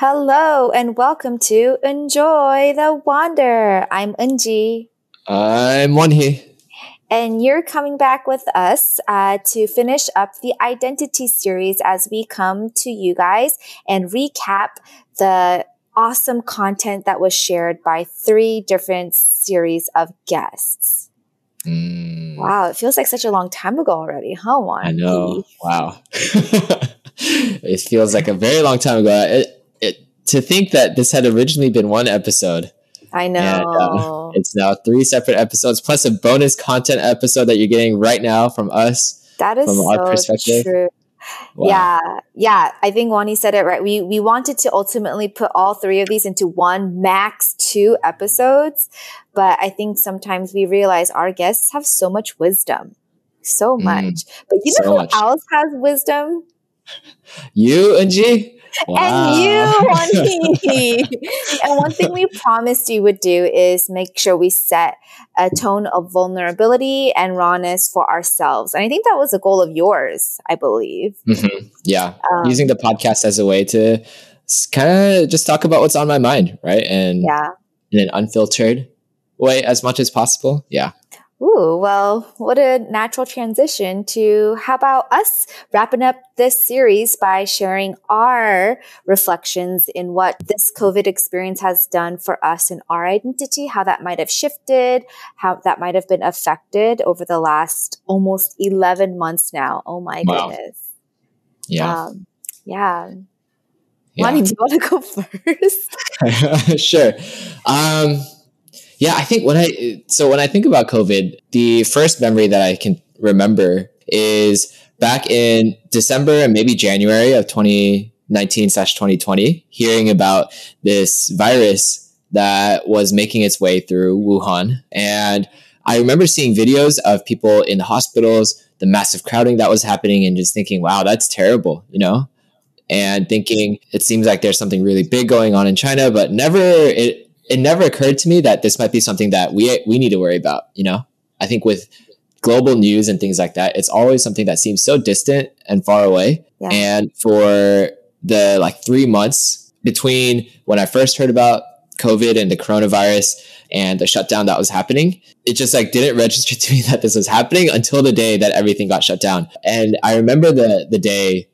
Hello and welcome to Enjoy the Wander. I'm Unji. I'm Wonhee. And you're coming back with us uh, to finish up the identity series as we come to you guys and recap the awesome content that was shared by three different series of guests. Mm. Wow, it feels like such a long time ago already, huh, Wonhee? I know. Wow. it feels like a very long time ago. It, to think that this had originally been one episode. I know. And, uh, it's now three separate episodes plus a bonus content episode that you're getting right now from us. That is from our so perspective. true. Wow. Yeah, yeah. I think Wonhee said it right. We we wanted to ultimately put all three of these into one, max two episodes, but I think sometimes we realize our guests have so much wisdom, so mm. much. Mm, but you know so who much. else has wisdom? You, and Angie. Wow. And you, want me. and one thing we promised you would do is make sure we set a tone of vulnerability and rawness for ourselves. And I think that was a goal of yours, I believe. Mm-hmm. Yeah. Um, Using the podcast as a way to kind of just talk about what's on my mind, right? And yeah. in an unfiltered way as much as possible. Yeah. Ooh, well, what a natural transition to how about us wrapping up this series by sharing our reflections in what this COVID experience has done for us and our identity, how that might have shifted, how that might have been affected over the last almost 11 months now. Oh my wow. goodness. Yeah. Um, yeah. yeah. Lonnie, do you want to go first? sure. Um, yeah, I think when I so when I think about COVID, the first memory that I can remember is back in December and maybe January of 2019 slash 2020, hearing about this virus that was making its way through Wuhan. And I remember seeing videos of people in the hospitals, the massive crowding that was happening, and just thinking, wow, that's terrible, you know? And thinking it seems like there's something really big going on in China, but never it it never occurred to me that this might be something that we we need to worry about. You know, I think with global news and things like that, it's always something that seems so distant and far away. Yeah. And for the like three months between when I first heard about COVID and the coronavirus and the shutdown that was happening, it just like didn't register to me that this was happening until the day that everything got shut down. And I remember the the day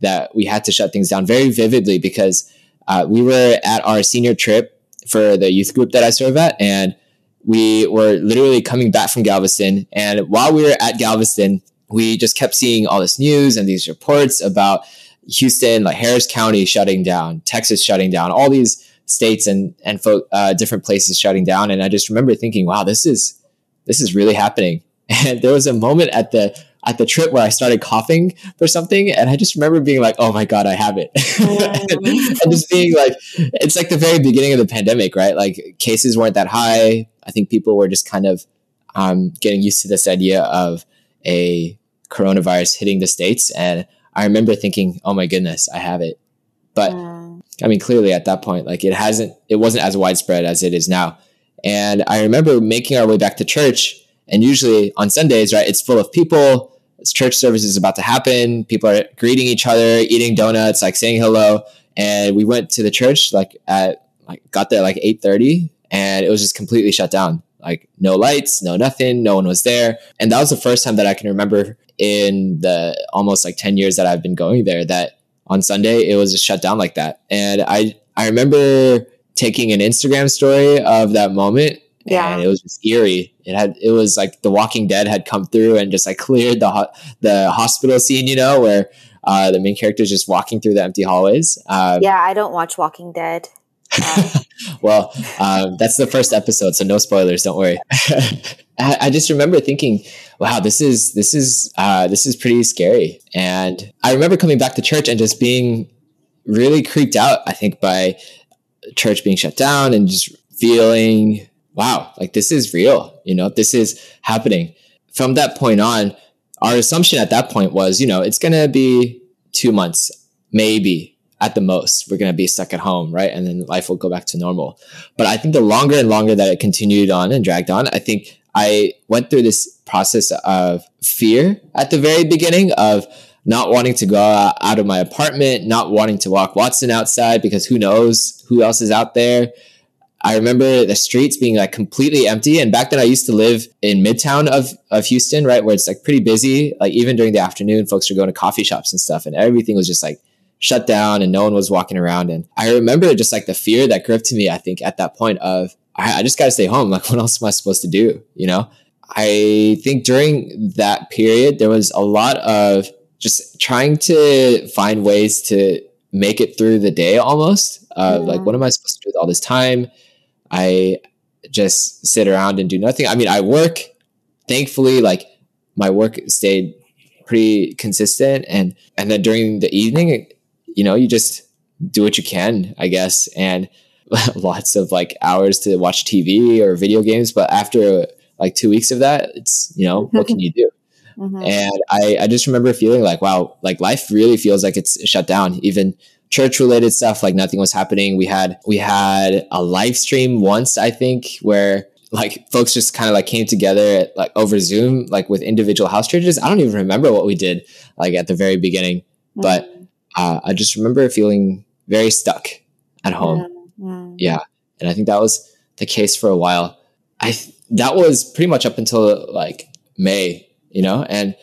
that we had to shut things down very vividly because uh, we were at our senior trip for the youth group that I serve at. And we were literally coming back from Galveston. And while we were at Galveston, we just kept seeing all this news and these reports about Houston, like Harris County shutting down, Texas shutting down, all these states and and uh, different places shutting down. And I just remember thinking, wow, this is this is really happening. And there was a moment at the at the trip where I started coughing for something. And I just remember being like, oh my God, I have it. and just being like, it's like the very beginning of the pandemic, right? Like cases weren't that high. I think people were just kind of um, getting used to this idea of a coronavirus hitting the States. And I remember thinking, oh my goodness, I have it. But I mean, clearly at that point, like it hasn't, it wasn't as widespread as it is now. And I remember making our way back to church. And usually on Sundays, right, it's full of people church service is about to happen. People are greeting each other, eating donuts, like saying hello. And we went to the church like at like got there like eight thirty, and it was just completely shut down. Like no lights, no nothing, no one was there. And that was the first time that I can remember in the almost like ten years that I've been going there that on Sunday it was just shut down like that. And I I remember taking an Instagram story of that moment yeah. and it was just eerie. It had it was like The Walking Dead had come through and just like cleared the ho- the hospital scene, you know, where uh, the main character is just walking through the empty hallways. Um, yeah, I don't watch Walking Dead. well, um, that's the first episode, so no spoilers. Don't worry. I, I, just remember thinking, "Wow, this is this is uh, this is pretty scary." And I remember coming back to church and just being really creeped out. I think by church being shut down and just feeling wow, like this is real, you know, this is happening. From that point on, our assumption at that point was, you know, it's going to be two months, maybe at the most, we're going to be stuck at home, right? And then life will go back to normal. But I think the longer and longer that it continued on and dragged on, I think I went through this process of fear at the very beginning of not wanting to go out of my apartment, not wanting to walk Watson outside because who knows who else is out there. I remember the streets being like completely empty. And back then I used to live in midtown of, of Houston, right? Where it's like pretty busy. Like even during the afternoon, folks are going to coffee shops and stuff and everything was just like shut down and no one was walking around. And I remember just like the fear that gripped to me, I think at that point of, I, I just got to stay home. Like what else am I supposed to do? You know, I think during that period, there was a lot of just trying to find ways to make it through the day almost. Uh, yeah. Like, what am I supposed to do with all this time? I just sit around and do nothing. I mean, I work. Thankfully, like my work stayed pretty consistent, and and then during the evening, you know, you just do what you can, I guess, and lots of like hours to watch TV or video games. But after like two weeks of that, it's you know, what can you do? Mm-hmm. And I, I just remember feeling like, wow, like life really feels like it's shut down. Even church related stuff, like nothing was happening. We had we had a live stream once, I think, where like folks just kind of like came together at, like over Zoom, like with individual house churches. I don't even remember what we did like at the very beginning, mm-hmm. but uh, I just remember feeling very stuck at home. Mm-hmm. Yeah, and I think that was the case for a while. I that was pretty much up until like May you know? And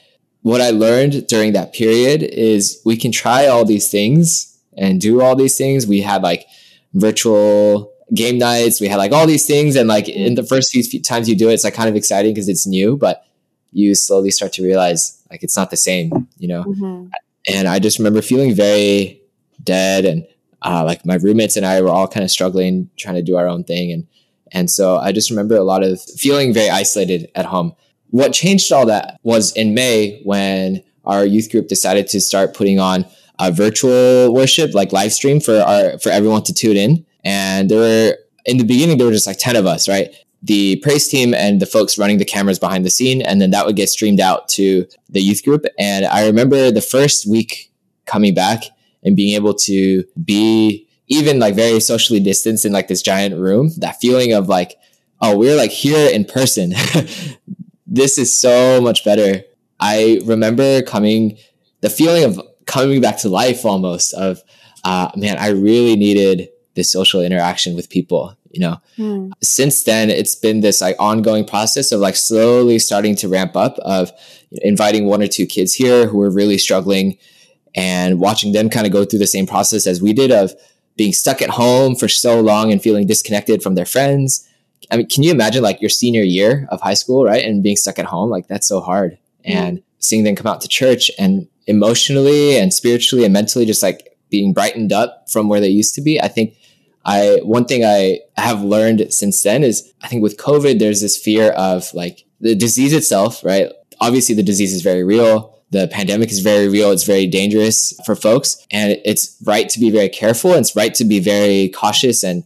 what I learned during that period is we can try all these things and do all these things. We had like virtual game nights, we had like all these things. And like in the first few times you do it, it's like kind of exciting because it's new, but you slowly start to realize like it's not the same, you know? Mm-hmm. And I just remember feeling very dead and uh, like my roommates and I were all kind of struggling, trying to do our own thing. And, and so I just remember a lot of feeling very isolated at home what changed all that was in May when our youth group decided to start putting on a virtual worship, like live stream for our for everyone to tune in. And there were in the beginning there were just like 10 of us, right? The praise team and the folks running the cameras behind the scene, and then that would get streamed out to the youth group. And I remember the first week coming back and being able to be even like very socially distanced in like this giant room, that feeling of like, oh, we're like here in person. this is so much better. I remember coming, the feeling of coming back to life almost of, uh, man, I really needed this social interaction with people, you know. Mm. Since then, it's been this like ongoing process of like slowly starting to ramp up of inviting one or two kids here who are really struggling and watching them kind of go through the same process as we did of being stuck at home for so long and feeling disconnected from their friends I mean, can you imagine like your senior year of high school, right? And being stuck at home, like that's so hard. And seeing them come out to church and emotionally and spiritually and mentally just like being brightened up from where they used to be. I think I, one thing I have learned since then is I think with COVID, there's this fear of like the disease itself, right? Obviously, the disease is very real. The pandemic is very real. It's very dangerous for folks. And it's right to be very careful. And it's right to be very cautious and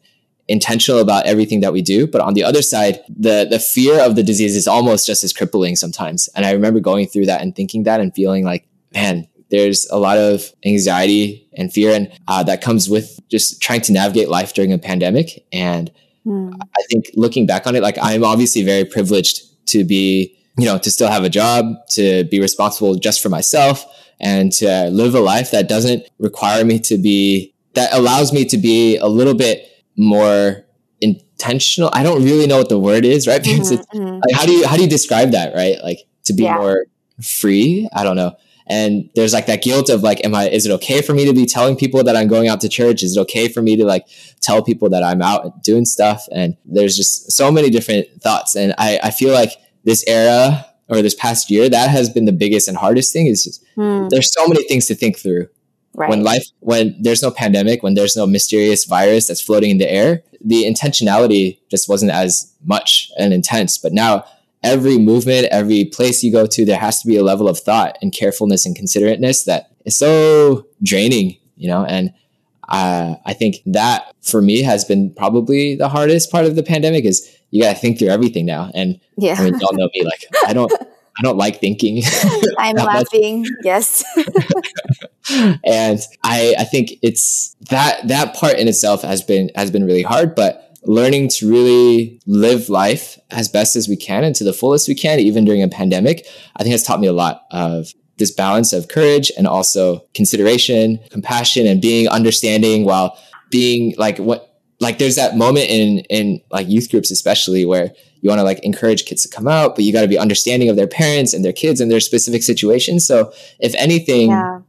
intentional about everything that we do. But on the other side, the the fear of the disease is almost just as crippling sometimes. And I remember going through that and thinking that and feeling like, man, there's a lot of anxiety and fear, and uh, that comes with just trying to navigate life during a pandemic. And mm. I think looking back on it, like I'm obviously very privileged to be, you know, to still have a job, to be responsible just for myself, and to live a life that doesn't require me to be that allows me to be a little bit more intentional. I don't really know what the word is, right? Because mm-hmm, mm-hmm. like, how do you how do you describe that, right? Like to be yeah. more free. I don't know. And there's like that guilt of like, am I? Is it okay for me to be telling people that I'm going out to church? Is it okay for me to like tell people that I'm out doing stuff? And there's just so many different thoughts. And I I feel like this era or this past year that has been the biggest and hardest thing is just, mm. there's so many things to think through Right. When life, when there's no pandemic, when there's no mysterious virus that's floating in the air, the intentionality just wasn't as much and intense. But now, every movement, every place you go to, there has to be a level of thought and carefulness and considerateness that is so draining, you know. And uh, I think that for me has been probably the hardest part of the pandemic is you got to think through everything now. And yeah, I mean, y'all know me, like I don't, I don't like thinking. I'm laughing. Much. Yes. and I, I think it's that that part in itself has been has been really hard, but learning to really live life as best as we can and to the fullest we can, even during a pandemic, I think has taught me a lot of this balance of courage and also consideration, compassion, and being understanding while being like what like there's that moment in in like youth groups especially where you want to like encourage kids to come out but you got to be understanding of their parents and their kids and their specific situations so if anything yeah.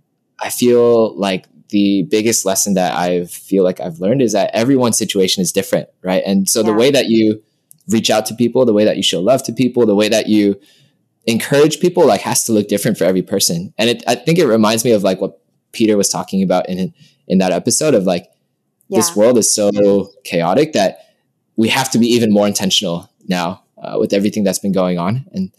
i feel like the biggest lesson that i feel like i've learned is that everyone's situation is different right and so yeah. the way that you reach out to people the way that you show love to people the way that you encourage people like has to look different for every person and it, i think it reminds me of like what peter was talking about in in that episode of like yeah. this world is so chaotic that we have to be even more intentional now uh, with everything that's been going on. And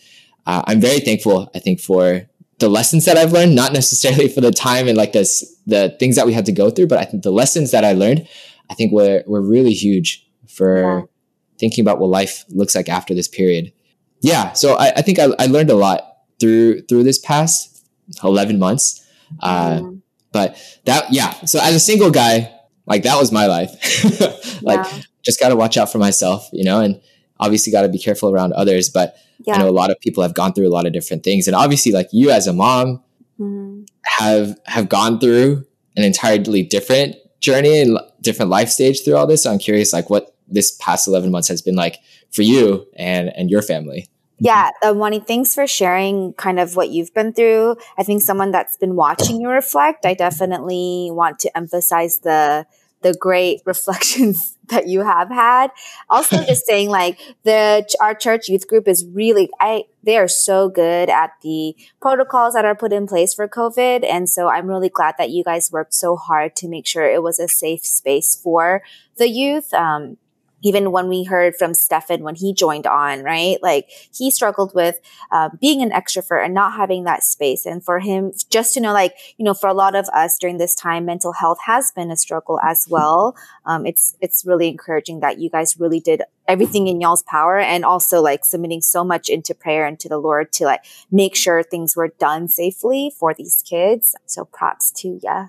uh, I'm very thankful, I think, for the lessons that I've learned, not necessarily for the time and like this, the things that we had to go through, but I think the lessons that I learned, I think were, were really huge for yeah. thinking about what life looks like after this period. Yeah. So I, I think I, I, learned a lot through, through this past 11 months. Uh, mm. But that, yeah. So as a single guy, like that was my life. like yeah. just got to watch out for myself, you know, and obviously got to be careful around others. But yeah. I know a lot of people have gone through a lot of different things, and obviously, like you as a mom mm-hmm. have have gone through an entirely different journey and different life stage through all this. So I'm curious, like what this past 11 months has been like for you and and your family. Yeah, Wonhee, thanks for sharing kind of what you've been through. I think someone that's been watching you reflect, I definitely want to emphasize the the great reflections that you have had. Also just saying like the, our church youth group is really, I, they are so good at the protocols that are put in place for COVID. And so I'm really glad that you guys worked so hard to make sure it was a safe space for the youth. Um, even when we heard from Stefan when he joined on, right? Like he struggled with uh, being an extrovert and not having that space. And for him, just to know, like, you know, for a lot of us during this time, mental health has been a struggle as well. Um, it's, it's really encouraging that you guys really did everything in y'all's power and also like submitting so much into prayer and to the Lord to like make sure things were done safely for these kids. So props to yeah.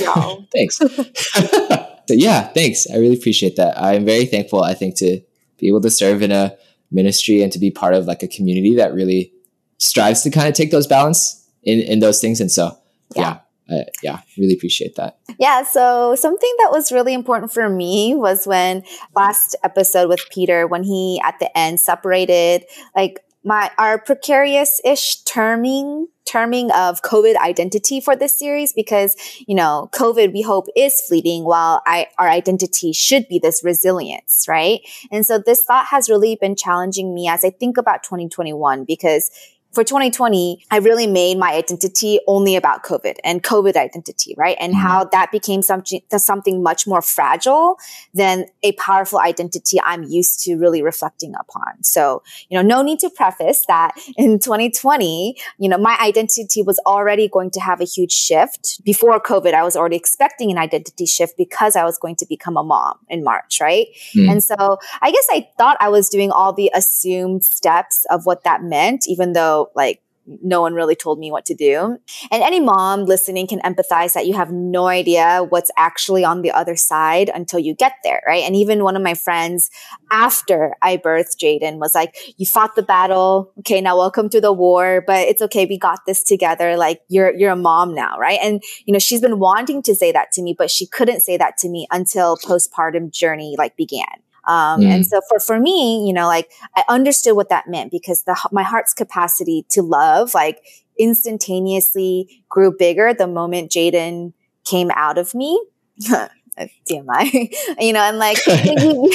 Y'all. Thanks. So yeah, thanks. I really appreciate that. I'm very thankful, I think, to be able to serve in a ministry and to be part of like a community that really strives to kind of take those balance in, in those things. And so, yeah. yeah. Uh, yeah, really appreciate that. Yeah. So something that was really important for me was when last episode with Peter, when he at the end separated like my our precarious ish terming terming of COVID identity for this series because, you know, COVID we hope is fleeting while I, our identity should be this resilience, right? And so this thought has really been challenging me as I think about 2021 because for 2020, I really made my identity only about COVID and COVID identity, right? And mm-hmm. how that became something, something much more fragile than a powerful identity I'm used to really reflecting upon. So, you know, no need to preface that in 2020, you know, my identity was already going to have a huge shift. Before COVID, I was already expecting an identity shift because I was going to become a mom in March, right? Mm. And so I guess I thought I was doing all the assumed steps of what that meant, even though like no one really told me what to do. And any mom listening can empathize that you have no idea what's actually on the other side until you get there, right? And even one of my friends after I birthed Jaden was like, you fought the battle. Okay. Now welcome to the war, but it's okay. We got this together. Like you're, you're a mom now, right? And, you know, she's been wanting to say that to me, but she couldn't say that to me until postpartum journey like began. Um, mm. And so for, for me, you know, like I understood what that meant because the, my heart's capacity to love, like instantaneously grew bigger the moment Jaden came out of me. TMI, you know, and like you,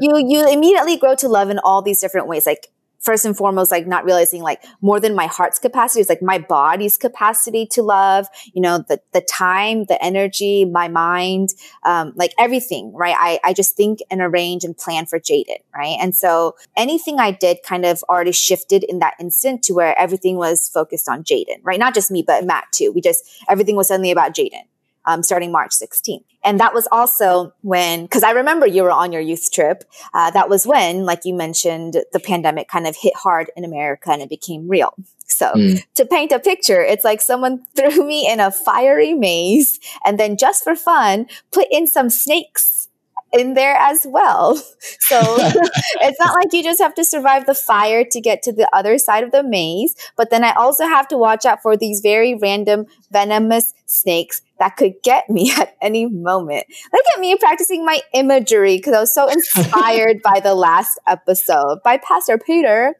you, you immediately grow to love in all these different ways. Like first and foremost, like not realizing like more than my heart's capacity is like my body's capacity to love, you know, the, the time, the energy, my mind, um, like everything, right? I, I just think and arrange and plan for Jaden, right? And so anything I did kind of already shifted in that instant to where everything was focused on Jaden, right? Not just me, but Matt too. We just, everything was suddenly about Jaden um, starting March 16th. And that was also when, because I remember you were on your youth trip. Uh, that was when, like you mentioned, the pandemic kind of hit hard in America and it became real. So mm. to paint a picture, it's like someone threw me in a fiery maze and then just for fun, put in some snakes in there as well. So it's not like you just have to survive the fire to get to the other side of the maze, but then I also have to watch out for these very random venomous snakes that could get me at any moment. Look at me practicing my imagery because I was so inspired by the last episode by Pastor Peter.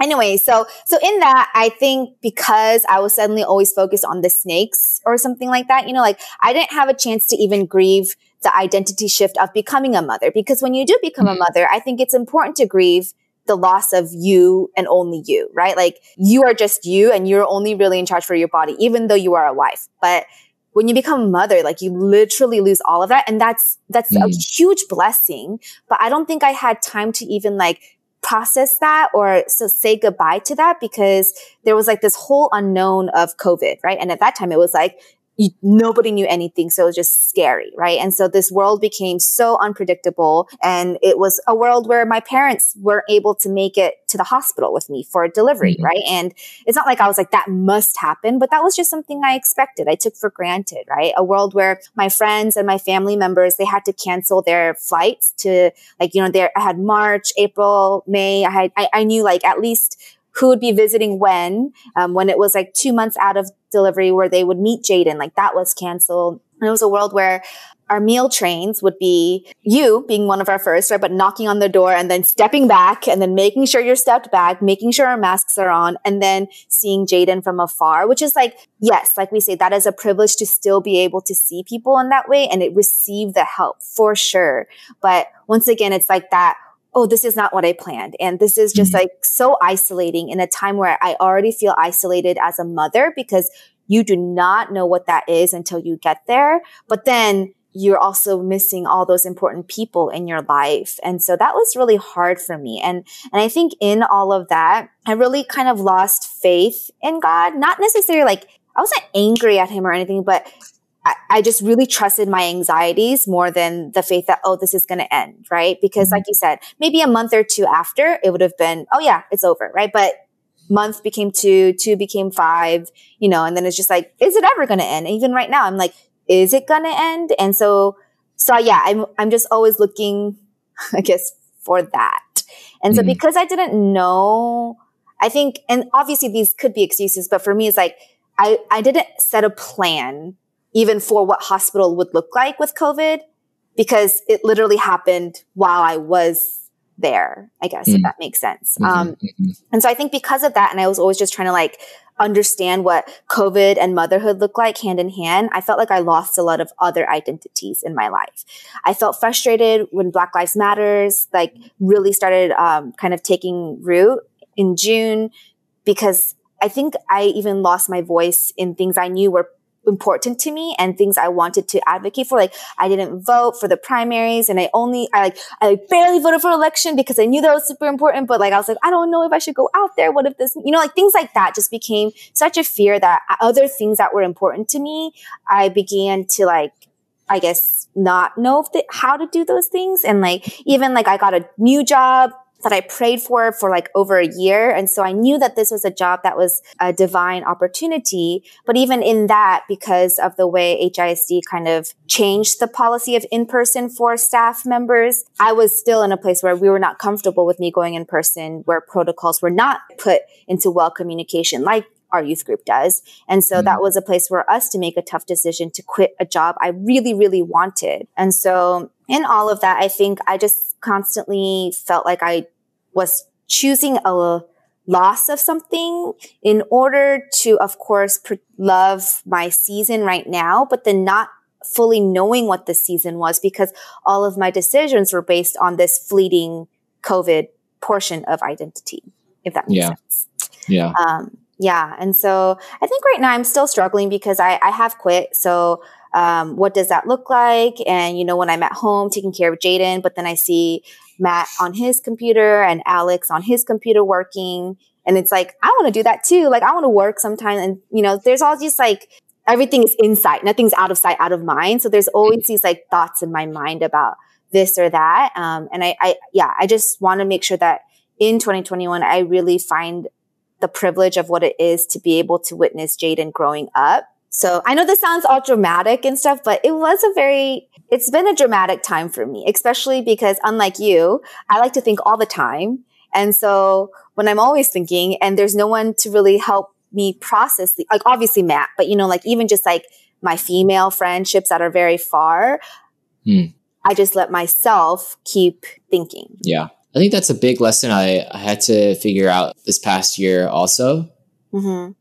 Anyway, so so in that, I think because I was suddenly always focused on the snakes or something like that, you know, like I didn't have a chance to even grieve the identity shift of becoming a mother. Because when you do become mm-hmm. a mother, I think it's important to grieve the loss of you and only you, right? Like you are just you and you're only really in charge for your body, even though you are a wife. But when you become a mother, like you literally lose all of that. And that's, that's mm. a huge blessing. But I don't think I had time to even like process that or so say goodbye to that because there was like this whole unknown of COVID, right? And at that time it was like, you, nobody knew anything. So it was just scary, right? And so this world became so unpredictable. And it was a world where my parents were able to make it to the hospital with me for delivery, mm-hmm. right? And it's not like I was like, that must happen, but that was just something I expected. I took for granted, right? A world where my friends and my family members, they had to cancel their flights to like, you know, there, I had March, April, May. I had, I, I knew like at least who would be visiting when, um, when it was like two months out of delivery where they would meet Jaden, like that was canceled. And it was a world where our meal trains would be you being one of our first, right? But knocking on the door and then stepping back and then making sure you're stepped back, making sure our masks are on and then seeing Jaden from afar, which is like, yes, like we say, that is a privilege to still be able to see people in that way and it receive the help for sure. But once again, it's like that oh, this is not what I planned. And this is just mm-hmm. like so isolating in a time where I already feel isolated as a mother because you do not know what that is until you get there. But then you're also missing all those important people in your life. And so that was really hard for me. And, and I think in all of that, I really kind of lost faith in God, not necessarily like, I wasn't angry at him or anything, but I, just really trusted my anxieties more than the faith that, oh, this is going to end, right? Because mm-hmm. like you said, maybe a month or two after it would have been, oh yeah, it's over, right? But month became two, two became five, you know, and then it's just like, is it ever going to end? even right now, I'm like, is it going to end? And so, so yeah, I'm, I'm just always looking, I guess, for that. And mm-hmm. so because I didn't know, I think, and obviously these could be excuses, but for me, it's like, I, I didn't set a plan even for what hospital would look like with COVID because it literally happened while I was there, I guess, mm. if that makes sense. Mm-hmm, um, mm-hmm. And so I think because of that, and I was always just trying to like understand what COVID and motherhood look like hand in hand, I felt like I lost a lot of other identities in my life. I felt frustrated when Black Lives Matters like really started um, kind of taking root in June because I think I even lost my voice in things I knew were important to me and things I wanted to advocate for. Like I didn't vote for the primaries and I only, I like, I like barely voted for election because I knew that was super important. But like, I was like, I don't know if I should go out there. What if this, you know, like things like that just became such a fear that other things that were important to me, I began to like, I guess not know the, how to do those things. And like, even like I got a new job that I prayed for for like over a year. And so I knew that this was a job that was a divine opportunity. But even in that, because of the way HISD kind of changed the policy of in person for staff members, I was still in a place where we were not comfortable with me going in person, where protocols were not put into well communication like our youth group does. And so mm-hmm. that was a place for us to make a tough decision to quit a job I really, really wanted. And so in all of that, I think I just constantly felt like I was choosing a loss of something in order to, of course, pr- love my season right now, but then not fully knowing what the season was because all of my decisions were based on this fleeting COVID portion of identity, if that makes yeah. sense. Yeah. Um, yeah. And so I think right now I'm still struggling because I, I have quit. So um, what does that look like? And, you know, when I'm at home taking care of Jaden, but then I see Matt on his computer and Alex on his computer working. And it's like, I want to do that too. Like, I want to work sometime. And, you know, there's all these like, everything is inside, nothing's out of sight, out of mind. So there's always these like thoughts in my mind about this or that. Um, and I, I, yeah, I just want to make sure that in 2021, I really find the privilege of what it is to be able to witness Jaden growing up So I know this sounds all dramatic and stuff, but it was a very, it's been a dramatic time for me, especially because unlike you, I like to think all the time. And so when I'm always thinking and there's no one to really help me process the, like obviously Matt, but you know, like even just like my female friendships that are very far, hmm. I just let myself keep thinking. Yeah. I think that's a big lesson I, I had to figure out this past year also. Mm-hmm.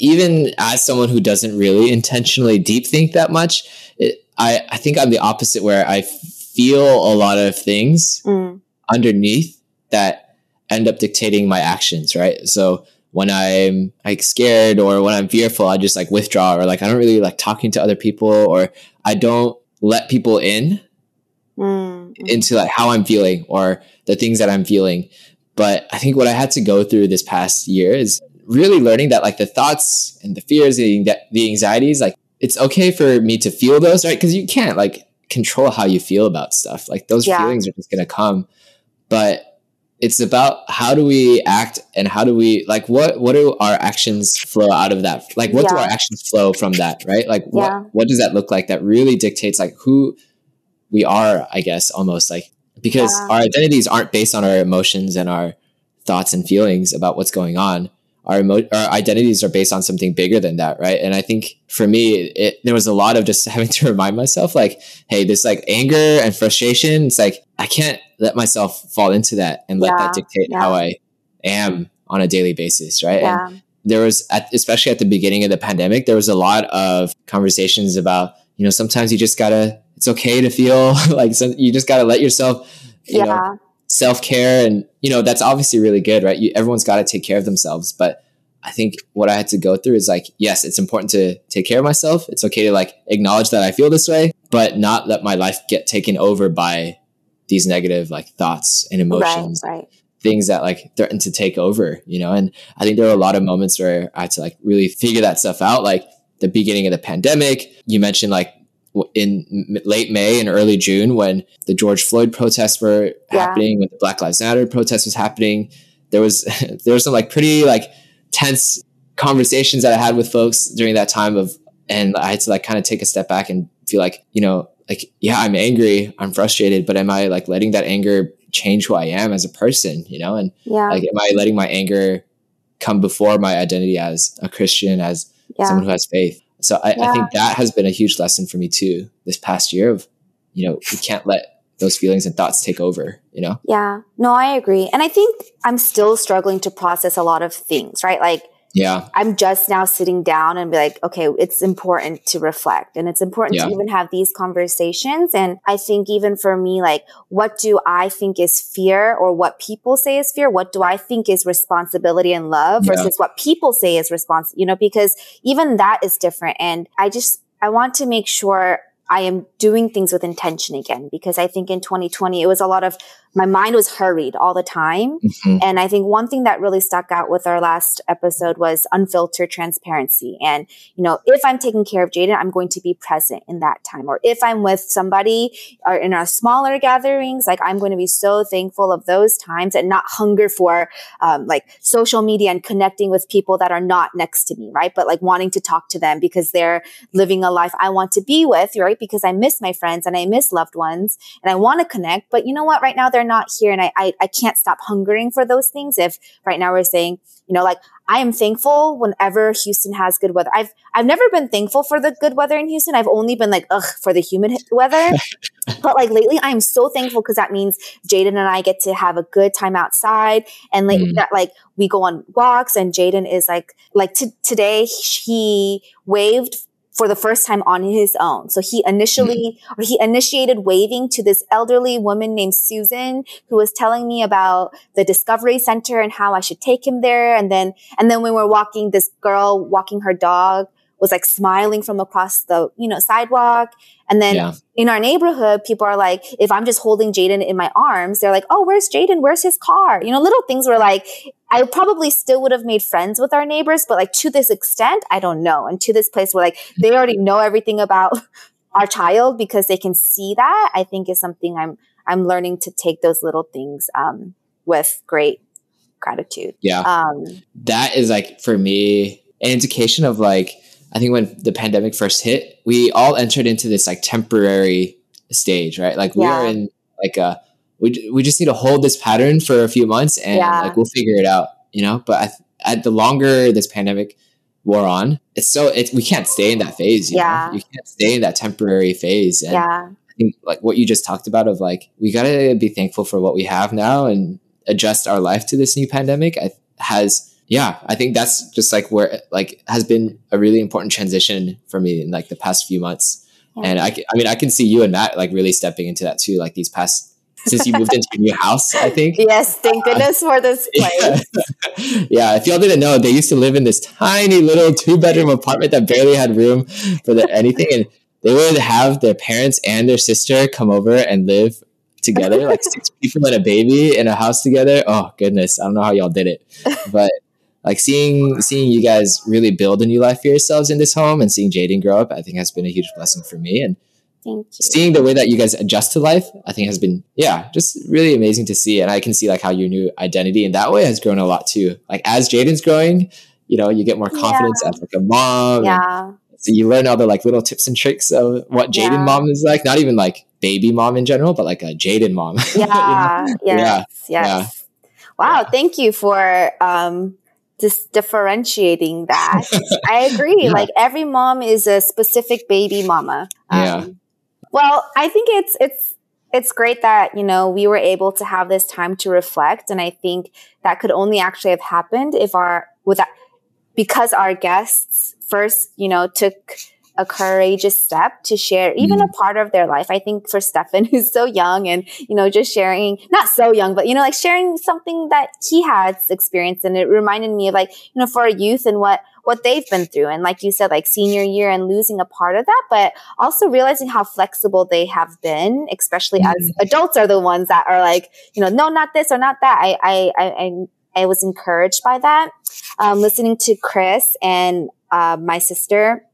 Even as someone who doesn't really intentionally deep think that much, it, I, I think I'm the opposite where I feel a lot of things mm. underneath that end up dictating my actions, right? So when I'm like scared or when I'm fearful, I just like withdraw or like I don't really like talking to other people or I don't let people in mm. into like how I'm feeling or the things that I'm feeling. But I think what I had to go through this past year is really learning that like the thoughts and the fears, the, the anxieties, like it's okay for me to feel those, right? Because you can't like control how you feel about stuff. Like those yeah. feelings are just gonna come. But it's about how do we act and how do we like what what do our actions flow out of that like what yeah. do our actions flow from that right like yeah. what what does that look like that really dictates like who we are i guess almost like because our identities aren't based on our emotions and our thoughts and feelings about what's going on our emo- our identities are based on something bigger than that right and i think for me it, there was a lot of just having to remind myself like hey this like anger and frustration it's like i can't let myself fall into that and let yeah, that dictate yeah. how i am on a daily basis right yeah. and there was at, especially at the beginning of the pandemic there was a lot of conversations about you know sometimes you just gotta it's okay to feel like some, you just gotta let yourself you yeah. know self care, and you know that's obviously really good, right? You, everyone's got to take care of themselves, but I think what I had to go through is like, yes, it's important to take care of myself. It's okay to like acknowledge that I feel this way, but not let my life get taken over by these negative like thoughts and emotions. Right, right. Things that like threaten to take over, you know? And I think there were a lot of moments where I had to like really figure that stuff out. Like the beginning of the pandemic, you mentioned like in late May and early June when the George Floyd protests were yeah. happening, when the Black Lives Matter protest was happening. There was there was some like pretty like tense conversations that I had with folks during that time of and I had to like kind of take a step back and feel like, you know, like yeah, I'm angry, I'm frustrated, but am I like letting that anger change who I am as a person, you know? And yeah. like am I letting my anger come before my identity as a Christian, as yeah. someone who has faith? So I, yeah. I think that has been a huge lesson for me too this past year of, you know, we can't let those feelings and thoughts take over, you know? Yeah. No, I agree. And I think I'm still struggling to process a lot of things, right? Like yeah. I'm just now sitting down and be like, okay, it's important to reflect and it's important yeah. to even have these conversations. And I think even for me, like, what do I think is fear or what people say is fear? What do I think is responsibility and love yeah. versus what people say is response, you know, because even that is different. And I just, I want to make sure I am doing things with intention again because I think in 2020 it was a lot of my mind was hurried all the time. Mm-hmm. And I think one thing that really stuck out with our last episode was unfiltered transparency. And, you know, if I'm taking care of Jaden, I'm going to be present in that time. Or if I'm with somebody or in our smaller gatherings, like I'm going to be so thankful of those times and not hunger for, um, like social media and connecting with people that are not next to me, right? But like wanting to talk to them because they're living a life I want to be with, right? Because I miss my friends and I miss loved ones and I want to connect. But you know what? Right now, they're they're not here and I, I, I can't stop hungering for those things. If right now we're saying, you know, like I am thankful whenever Houston has good weather. I've, I've never been thankful for the good weather in Houston. I've only been like, ugh, for the humid weather. but like lately, I am so thankful because that means Jaden and I get to have a good time outside. And like mm. that, like we go on walks and Jaden is like, like t- today he waved for the first time on his own. So he initially, mm-hmm. he initiated waving to this elderly woman named Susan who was telling me about the Discovery Center and how I should take him there. And then, and then when we we're walking, this girl walking her dog was like smiling from across the, you know, sidewalk. And then yeah. in our neighborhood, people are like, if I'm just holding Jaden in my arms, they're like, oh, where's Jaden? Where's his car? You know, little things were like, I probably still would have made friends with our neighbors, but like to this extent, I don't know. And to this place where like they already know everything about our child because they can see that, I think is something I'm, I'm learning to take those little things, um, with great gratitude. Yeah. Um, that is like for me, an indication of like, I think when the pandemic first hit, we all entered into this like temporary stage, right? Like we yeah. are in like a we we just need to hold this pattern for a few months and yeah. like we'll figure it out, you know. But I, at the longer this pandemic wore on, it's so it we can't stay in that phase. You yeah, know? you can't stay in that temporary phase. And yeah, I think like what you just talked about of like we gotta be thankful for what we have now and adjust our life to this new pandemic. I, has yeah, I think that's just like where like has been a really important transition for me in like the past few months. Yeah. And I, I mean, I can see you and Matt like really stepping into that too, like these past since you moved into a new house, I think. Yes, thank uh, goodness for this place. Yeah. yeah, if y'all didn't know, they used to live in this tiny little two bedroom apartment that barely had room for the, anything. And they would have their parents and their sister come over and live together, like six people and a baby in a house together. Oh, goodness. I don't know how y'all did it. But like seeing seeing you guys really build a new life for yourselves in this home and seeing Jaden grow up, I think has been a huge blessing for me. And Thank you. Seeing the way that you guys adjust to life, I think has been, yeah, just really amazing to see. And I can see like how your new identity in that way has grown a lot too. Like as Jaden's growing, you know, you get more confidence yeah. as like a mom. Yeah. So you learn all the like little tips and tricks of what Jaden yeah. mom is like. Not even like baby mom in general, but like a Jaden mom. Yeah. you know? Yes. Yeah. Yes. Yeah. Wow. Thank you for um just differentiating that. I agree. Yeah. Like every mom is a specific baby mama. Um, yeah. Well, I think it's it's it's great that you know we were able to have this time to reflect, and I think that could only actually have happened if our without because our guests first, you know, took a courageous step to share even mm. a part of their life. I think for Stefan, who's so young and, you know, just sharing, not so young, but, you know, like sharing something that he has experienced. And it reminded me of like, you know, for a youth and what, what they've been through. And like you said, like senior year and losing a part of that, but also realizing how flexible they have been, especially mm. as adults are the ones that are like, you know, no, not this or not that. I, I, I, I I was encouraged by that. Um, listening to Chris and uh, my sister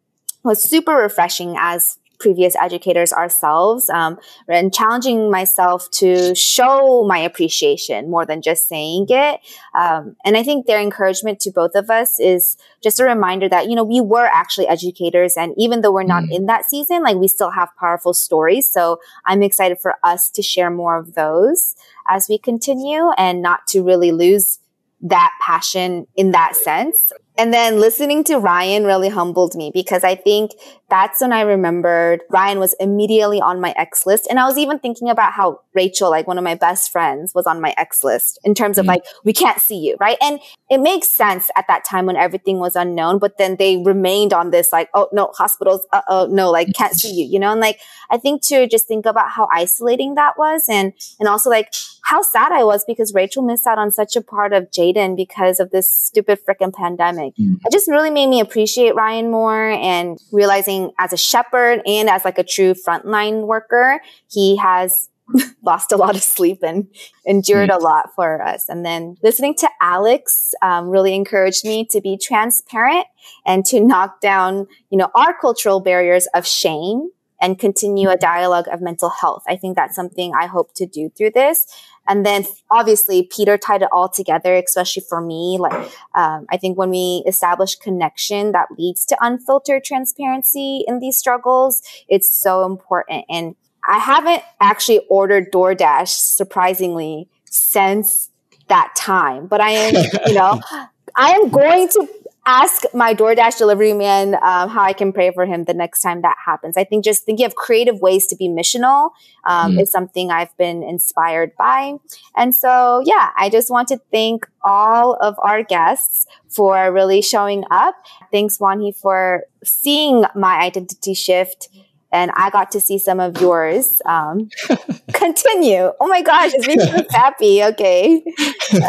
was super refreshing as previous educators ourselves um, and challenging myself to show my appreciation more than just saying it. Um, and i think their encouragement to both of us is just a reminder that you know we were actually educators and even though we're not mm. in that season like we still have powerful stories. So i'm excited for us to share more of those as we continue and not to really lose that passion in that sense and then listening to Ryan really humbled me because I think that's when I remembered Ryan was immediately on my X list. And I was even thinking about how Rachel, like one of my best friends, was on my X list in terms of mm-hmm. like, we can't see you, right? And it makes sense at that time when everything was unknown, but then they remained on this like, oh no, hospitals, uh oh, no, like can't see you, you know? And like, I think to just think about how isolating that was and, and also like how sad I was because Rachel missed out on such a part of Jaden because of this stupid freaking pandemic. Mm. It just really made me appreciate Ryan more and realizing as a shepherd and as like a true frontline worker, he has lost a lot of sleep and endured mm. a lot for us. And then listening to Alex um, really encouraged me to be transparent and to knock down, you know, our cultural barriers of shame and continue a dialogue of mental health. I think that's something I hope to do through this. And then obviously Peter tied it all together, especially for me. Like, um, I think when we establish connection that leads to unfiltered transparency in these struggles, it's so important. And I haven't actually ordered DoorDash surprisingly since that time, but I am, you know, I am going to ask my DoorDash delivery man um, how I can pray for him the next time that happens. I think just thinking of creative ways to be missional um, mm. is something I've been inspired by. And so, yeah, I just want to thank all of our guests for really showing up. Thanks, Wonhee, for seeing my identity shift and I got to see some of yours. Um, continue. Oh my gosh, it's making me happy. Okay.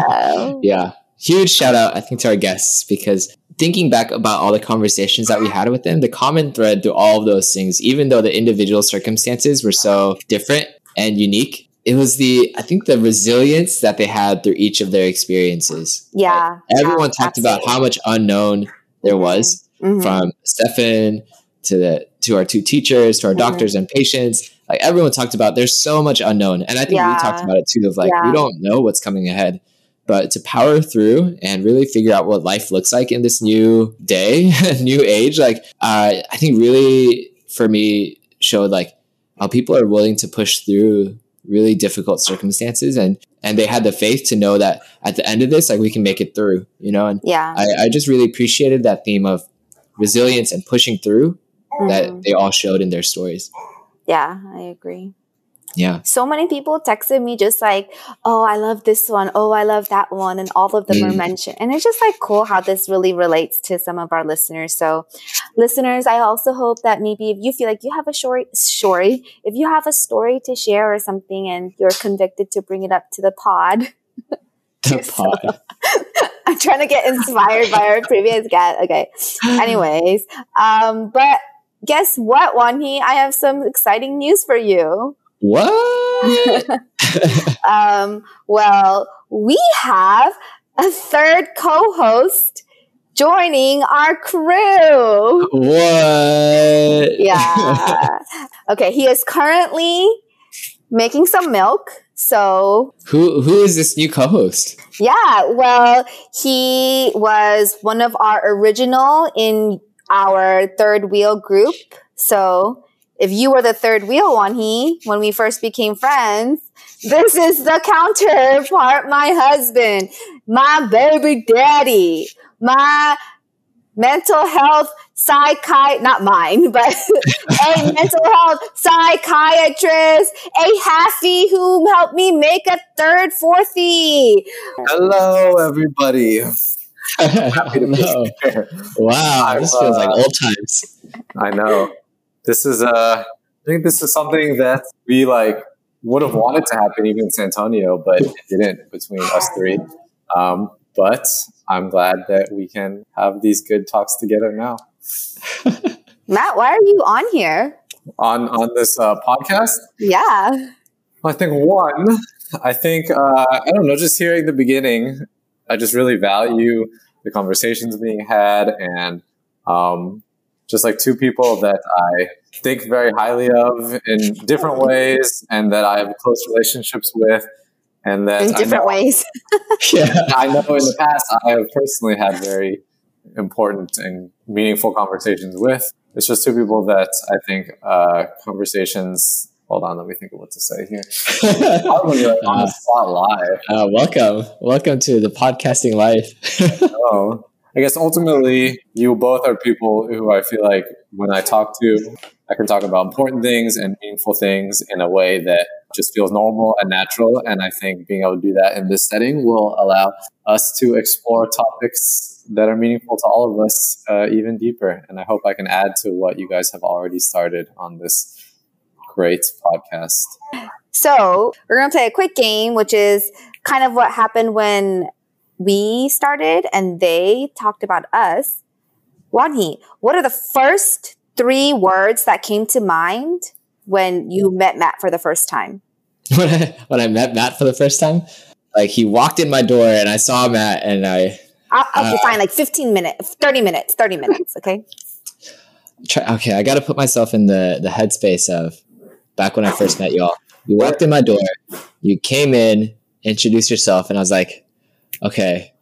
Um, yeah. Huge shout out, I think, to our guests because thinking back about all the conversations that we had with them, the common thread through all of those things, even though the individual circumstances were so different and unique, it was the I think the resilience that they had through each of their experiences. Yeah. Like, everyone yeah, talked absolutely. about how much unknown there mm-hmm. was mm-hmm. from Stefan to the to our two teachers, to our mm-hmm. doctors and patients. Like everyone talked about there's so much unknown. And I think yeah. we talked about it too of like yeah. we don't know what's coming ahead. But to power through and really figure out what life looks like in this new day, new age, like uh, I think really for me showed like how people are willing to push through really difficult circumstances and and they had the faith to know that at the end of this like we can make it through you know? And yeah. I, I just really appreciated that theme of resilience and pushing through mm. that they all showed in their stories. Yeah i agree yeah. So many people texted me just like, oh, I love this one. Oh, I love that one. And all of them mm. are mentioned. And it's just like cool how this really relates to some of our listeners. So, listeners, I also hope that maybe if you feel like you have a story, story, if you have a story to share or something and you're convicted to bring it up to the pod. The pod. I'm trying to get inspired by our previous guest. Okay. Anyways, um, but guess what, Wonhee? I have some exciting news for you. What? um, well, we have a third co-host joining our crew. What? Yeah. okay, he is currently making some milk. So who who is this new co-host? Yeah, well, he was one of our original in our third wheel group. So if you were the third wheel on he when we first became friends, this is the counterpart, my husband, my baby daddy, my mental health psychiatrist, not mine, but a mental health psychiatrist, a halfie who helped me make a third fourthy Hello, everybody. Happy to be here. Wow, this feels like old times. I know this is uh, I think this is something that we like would have wanted to happen even in San Antonio, but it didn't between us three. Um, but I'm glad that we can have these good talks together now. Matt, why are you on here? On on this uh, podcast? Yeah. I think one, I think uh, I don't know, just hearing the beginning, I just really value the conversations being had and um, just like two people that I think very highly of in different ways and that I have close relationships with. And that in different know, ways. yeah, I know in the past I have personally had very important and meaningful conversations with. It's just two people that I think uh, conversations. Hold on, let me think of what to say here. Probably like on the spot live. Uh, welcome, welcome to the podcasting life. oh, I guess ultimately, you both are people who I feel like when I talk to, I can talk about important things and meaningful things in a way that just feels normal and natural. And I think being able to do that in this setting will allow us to explore topics that are meaningful to all of us uh, even deeper. And I hope I can add to what you guys have already started on this great podcast. So, we're going to play a quick game, which is kind of what happened when we started and they talked about us. Wonhee, what are the first three words that came to mind when you met Matt for the first time? When I, when I met Matt for the first time, like he walked in my door and I saw Matt and I. I'll, I'll uh, fine, like 15 minutes, 30 minutes, 30 minutes, okay? Try, okay, I got to put myself in the, the headspace of back when I first met y'all. You walked in my door, you came in, introduced yourself, and I was like, okay,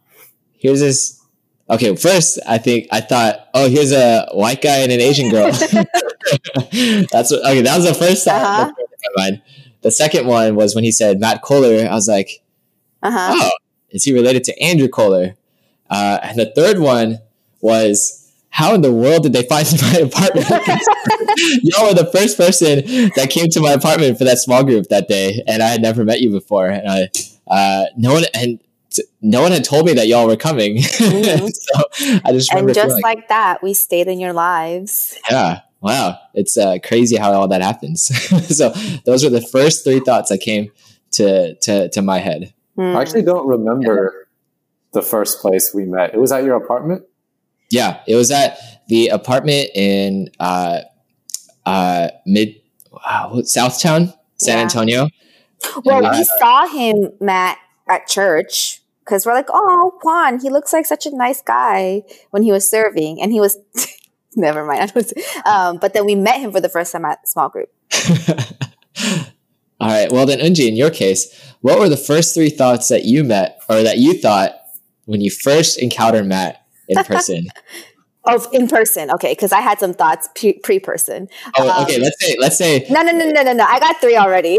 here's this. Okay, first I think I thought, oh, here's a white guy and an Asian girl. That's what, okay. That was the first time. Uh-huh. mind. The second one was when he said Matt Kohler. I was like, uh-huh. oh, is he related to Andrew Kohler? Uh, and the third one was how in the world did they find my apartment? Y'all were the first person that came to my apartment for that small group that day, and I had never met you before. And I, uh, no one, and no one had told me that y'all were coming. Mm-hmm. so I just and just like, like, that, we stayed in your lives. Yeah. Wow. It's uh, crazy how all that happens. so those were the first three thoughts that came to, to, to my head. Mm. I actually don't remember the first place we met. It was at your apartment? Yeah. It was at the apartment in uh, uh, mid uh, Southtown, San yeah. Antonio. Well, we saw him, Matt, at church because we're like, oh, Juan, he looks like such a nice guy when he was serving, and he was. never mind. Um, but then we met him for the first time at small group. All right. Well, then, Eunji, in your case, what were the first three thoughts that you met or that you thought when you first encountered Matt in person? Oh, in person. Okay, because I had some thoughts pre person. Oh, um, okay. Let's say, let's say. No, no, no, no, no, no. I got three already.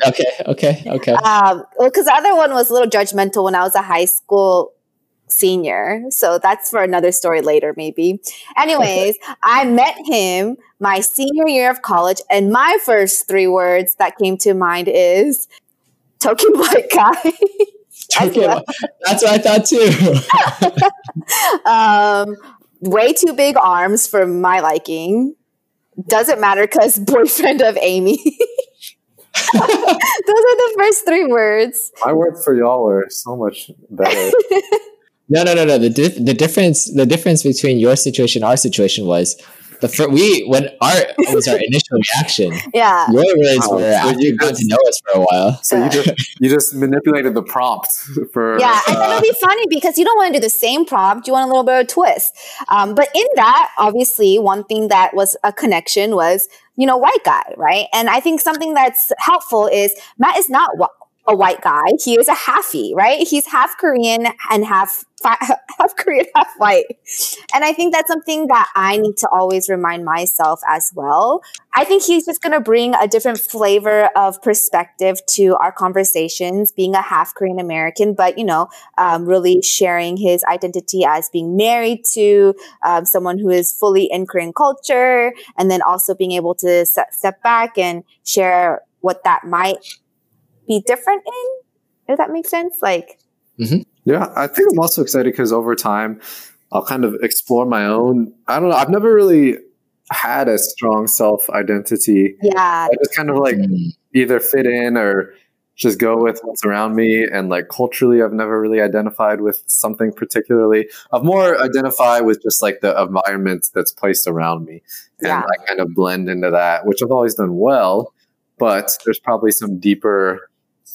okay, okay, okay. Um, well, because the other one was a little judgmental when I was a high school senior. So that's for another story later, maybe. Anyways, I met him my senior year of college, and my first three words that came to mind is token white guy. Well. That's what I thought too. um, way too big arms for my liking. Doesn't matter because boyfriend of Amy. Those are the first three words. My words for y'all were so much better. no, no, no, no. The dif- the difference the difference between your situation, our situation was the fir- we when our was our initial reaction. Yeah, your words oh, were so after you got to know us for a while. So you just you just manipulated the prompt for yeah, and then it'll be funny because you don't want to do the same prompt. You want a little bit of a twist. Um, but in that, obviously, one thing that was a connection was you know white guy, right? And I think something that's helpful is Matt is not a white guy. He is a halfie, right? He's half Korean and half half Korean, half white. And I think that's something that I need to always remind myself as well. I think he's just going to bring a different flavor of perspective to our conversations, being a half Korean American, but you know, um, really sharing his identity as being married to um, someone who is fully in Korean culture, and then also being able to set, step back and share what that might be different in. If that makes sense, like. Mm-hmm. Yeah, I think I'm also excited because over time, I'll kind of explore my own. I don't know. I've never really had a strong self identity. Yeah, I just kind of like mm. either fit in or just go with what's around me. And like culturally, I've never really identified with something particularly. I've more identified with just like the environment that's placed around me, and yeah. I kind of blend into that, which I've always done well. But there's probably some deeper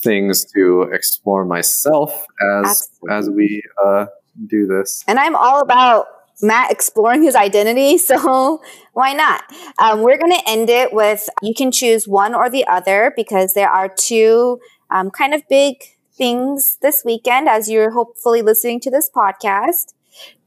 things to explore myself as Absolutely. as we uh, do this. And I'm all about Matt exploring his identity, so why not? Um, we're going to end it with you can choose one or the other because there are two um, kind of big things this weekend as you're hopefully listening to this podcast.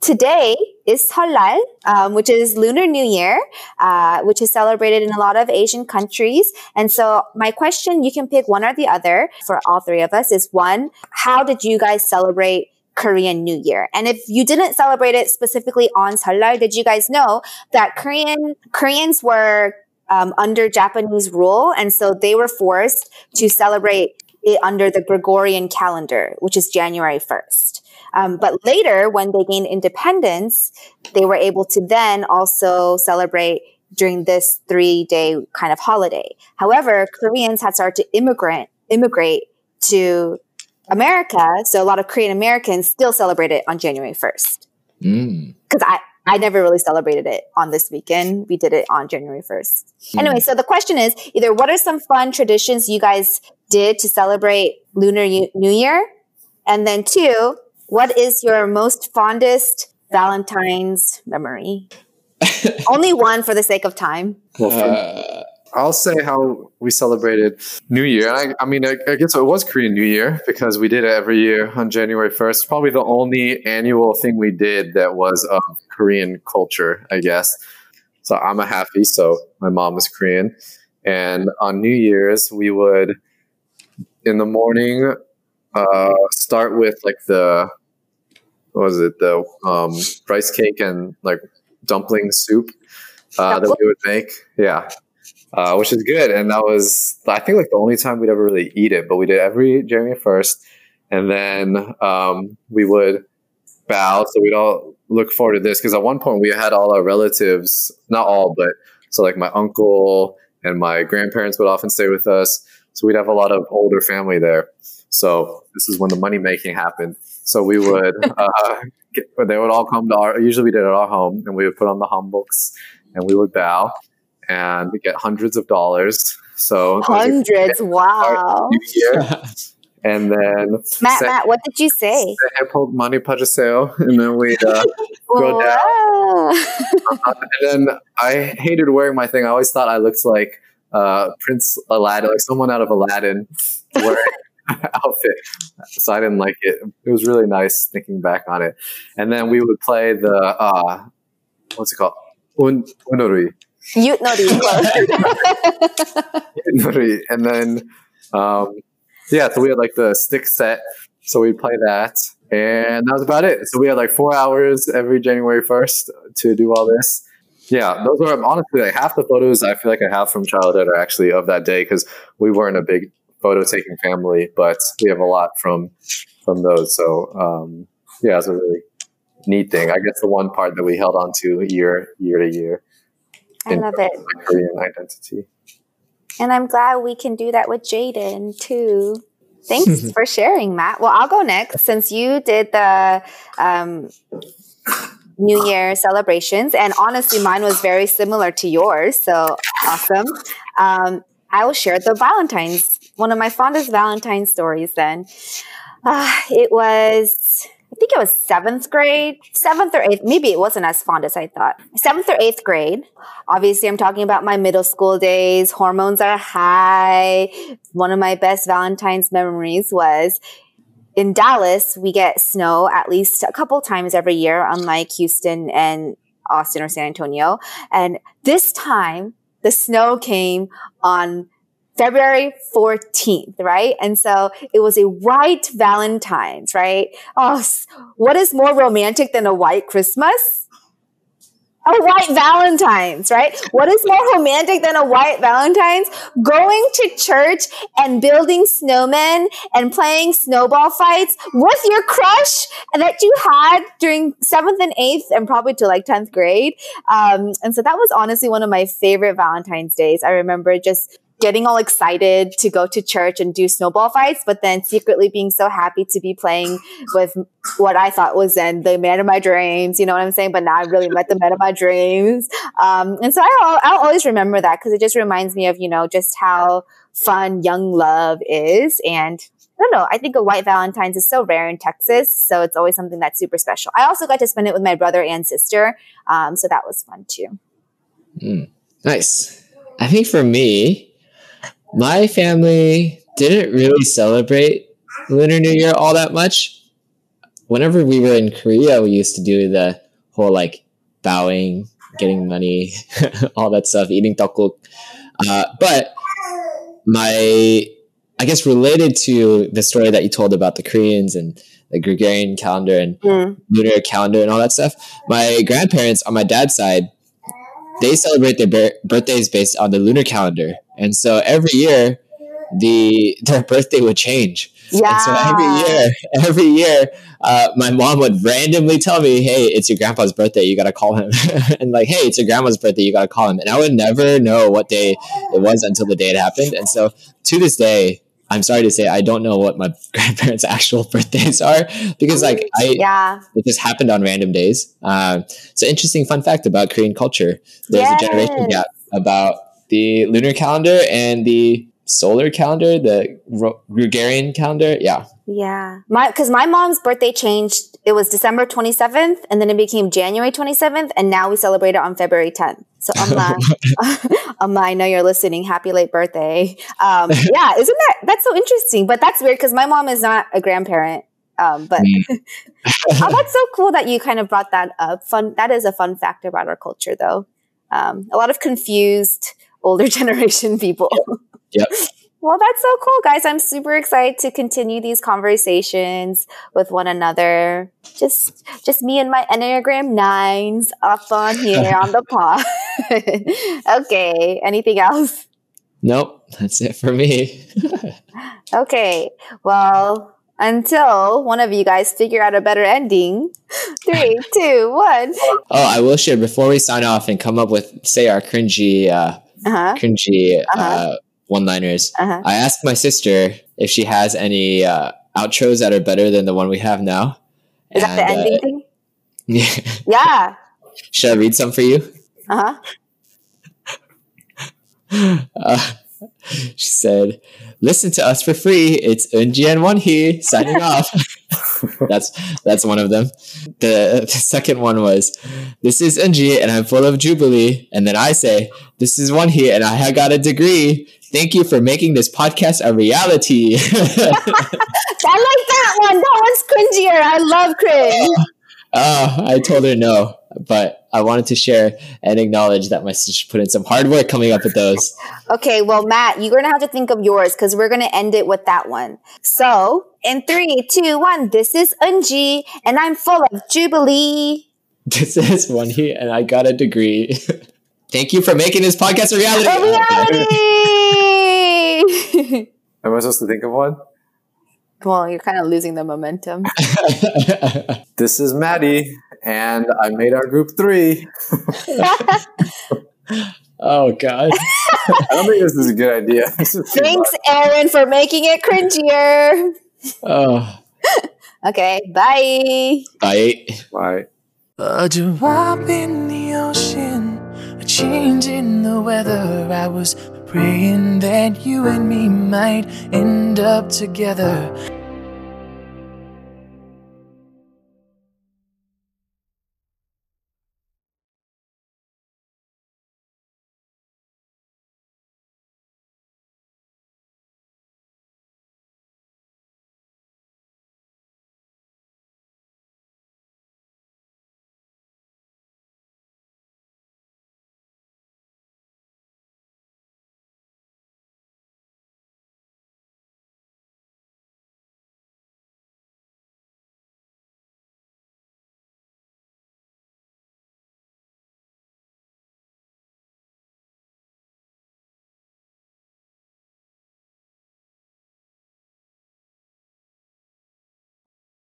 Today is Seollal, um, which is Lunar New Year, uh, which is celebrated in a lot of Asian countries. And so my question, you can pick one or the other for all three of us is one, how did you guys celebrate Korean New Year. And if you didn't celebrate it specifically on Seollal, did you guys know that Korean Koreans were um, under Japanese rule, and so they were forced to celebrate it under the Gregorian calendar, which is January first. Um, but later, when they gained independence, they were able to then also celebrate during this three day kind of holiday. However, Koreans had started to immigrant, immigrate to America. So a lot of Korean Americans still celebrate it on January 1st. Mm. Cause I, I never really celebrated it on this weekend. We did it on January 1st. Mm. Anyway, so the question is either what are some fun traditions you guys did to celebrate Lunar New Year? And then two, what is your most fondest Valentine's memory? Only one for the sake of time. Uh, I'll say how we celebrated New Year. I, I mean, I, I, guess it was Korean New Year because we did it every year on January 1st. Probably the only annual thing we did that was of Korean culture, I guess. So I'm a happy, so my mom was Korean. And on New Year's, we would, in the morning, uh, start with like the what was it the um, rice cake and like dumpling soup uh, that we would make. Yeah, uh, which is good. And that was I think like the only time we'd ever really eat it. But we did every January first, and then um, we would bow. So we'd all look forward to this because at one point we had all our relatives, not all, but so like my uncle and my grandparents would often stay with us. So we'd have a lot of older family there. So this is when the money making happened. So we would, uh, get, they would all come to our, usually we did it at our home and we would put on the hanboks and we would bow and we get hundreds of dollars. So hundreds, wow. and then Matt, say, Matt, what did you say? The money pajaseo, and then we'd uh, go down. and then I hated wearing my thing. I always thought I looked like uh, Prince Aladdin, like someone out of Aladdin wearing outfit. So I didn't like it. It was really nice thinking back on it. And then we would play the uh, what's it called? Un unori. Unori. And then um, yeah, so we had like the stick set. So we'd play that. And that was about it. So we had like four hours every January 1st to do all this. Yeah, those are honestly like half the photos I feel like I have from childhood are actually of that day because we weren't a big photo taking family, but we have a lot from from those. So um, yeah, it's a really neat thing. I guess the one part that we held on to year year to year. I love it. Korean identity. And I'm glad we can do that with Jaden too. Thanks for sharing, Matt. Well, I'll go next since you did the um, New Year celebrations, and honestly, mine was very similar to yours. So awesome. Um, I will share the Valentine's, one of my fondest Valentine stories. Then uh, it was I think it was seventh grade, seventh or eighth. Maybe it wasn't as fond as I thought. Seventh or eighth grade. Obviously, I'm talking about my middle school days. Hormones are high. One of my best Valentine's memories was in Dallas. We get snow at least a couple times every year, unlike Houston and Austin or San Antonio. And this time, the snow came on February 14th, right? And so it was a white Valentine's, right? Oh, what is more romantic than a white Christmas? A white Valentine's, right? What is more romantic than a white Valentine's? Going to church and building snowmen and playing snowball fights with your crush that you had during seventh and eighth and probably to like 10th grade. Um, and so that was honestly one of my favorite Valentine's days. I remember just getting all excited to go to church and do snowball fights, but then secretly being so happy to be playing with what I thought was then the man of my dreams. You know what I'm saying? But now I really met the man of my dreams. Um, and so I'll, I'll always remember that because it just reminds me of, you know, just how fun young love is. And I don't know. I think a white Valentine's is so rare in Texas. So it's always something that's super special. I also got to spend it with my brother and sister. Um, so that was fun too. Mm, nice. I think for me, my family didn't really celebrate Lunar New Year all that much. Whenever we were in Korea, we used to do the whole like bowing, getting money, all that stuff, eating tteokguk. Uh, but my, I guess, related to the story that you told about the Koreans and the Gregorian calendar and mm. lunar calendar and all that stuff, my grandparents on my dad's side they celebrate their birthdays based on the lunar calendar, and so every year the their birthday would change. Yeah. And so every year, every year, uh, my mom would randomly tell me, "Hey, it's your grandpa's birthday. You gotta call him." and like, "Hey, it's your grandma's birthday. You gotta call him." And I would never know what day it was until the day it happened. And so to this day, I'm sorry to say I don't know what my grandparents' actual birthdays are because like I yeah it just happened on random days. Um, it's an interesting fun fact about Korean culture. There's yes. a generation gap about the lunar calendar and the solar calendar, the Gregorian calendar. Yeah. Yeah. My because my mom's birthday changed. It was December 27th and then it became January 27th and now we celebrate it on February 10th. So Amma, Amma, I know you're listening. Happy late birthday. Um, yeah, isn't that that's so interesting? But that's weird because my mom is not a grandparent. Um, but mm. oh, that's so cool that you kind of brought that up. Fun. That is a fun fact about our culture, though. Um, a lot of confused older generation people. Yep. Well, that's so cool, guys. I'm super excited to continue these conversations with one another. Just, just me and my Enneagram nines up on here on the pod. okay. Anything else? Nope. That's it for me. okay. Well, until one of you guys figure out a better ending. Three, two, one. Oh, I will share before we sign off and come up with, say, our cringy, uh, uh-huh. cringy, uh-huh. Uh one liners. Uh-huh. I asked my sister if she has any uh, outros that are better than the one we have now. Is and, that the ending uh, thing? Yeah. Yeah. Should I read some for you? Uh-huh. Uh, she said, "Listen to us for free. It's Eunji and Won signing off." that's that's one of them. The, the second one was, "This is Eunji, and I'm full of jubilee." And then I say, "This is Wonhee, and I have got a degree." Thank you for making this podcast a reality. I like that one. That one's cringier. I love cringe. Oh, I told her no, but I wanted to share and acknowledge that my sister put in some hard work coming up with those. Okay, well, Matt, you're going to have to think of yours because we're going to end it with that one. So, in three, two, one, this is Eunji, and I'm full of jubilee. This is Wonhee, and I got a degree. Thank you for making this podcast a reality. A reality! Am I supposed to think of one? well, you're kind of losing the momentum. This is Maddie, and I made our group three. oh God. I don't think this is a good idea. This is too Thanks. Aaron, for making it cringier. Oh, Okay, bye. bye. Bye. A drop in the ocean, a change in the weather. I was praying that you and me might end up together.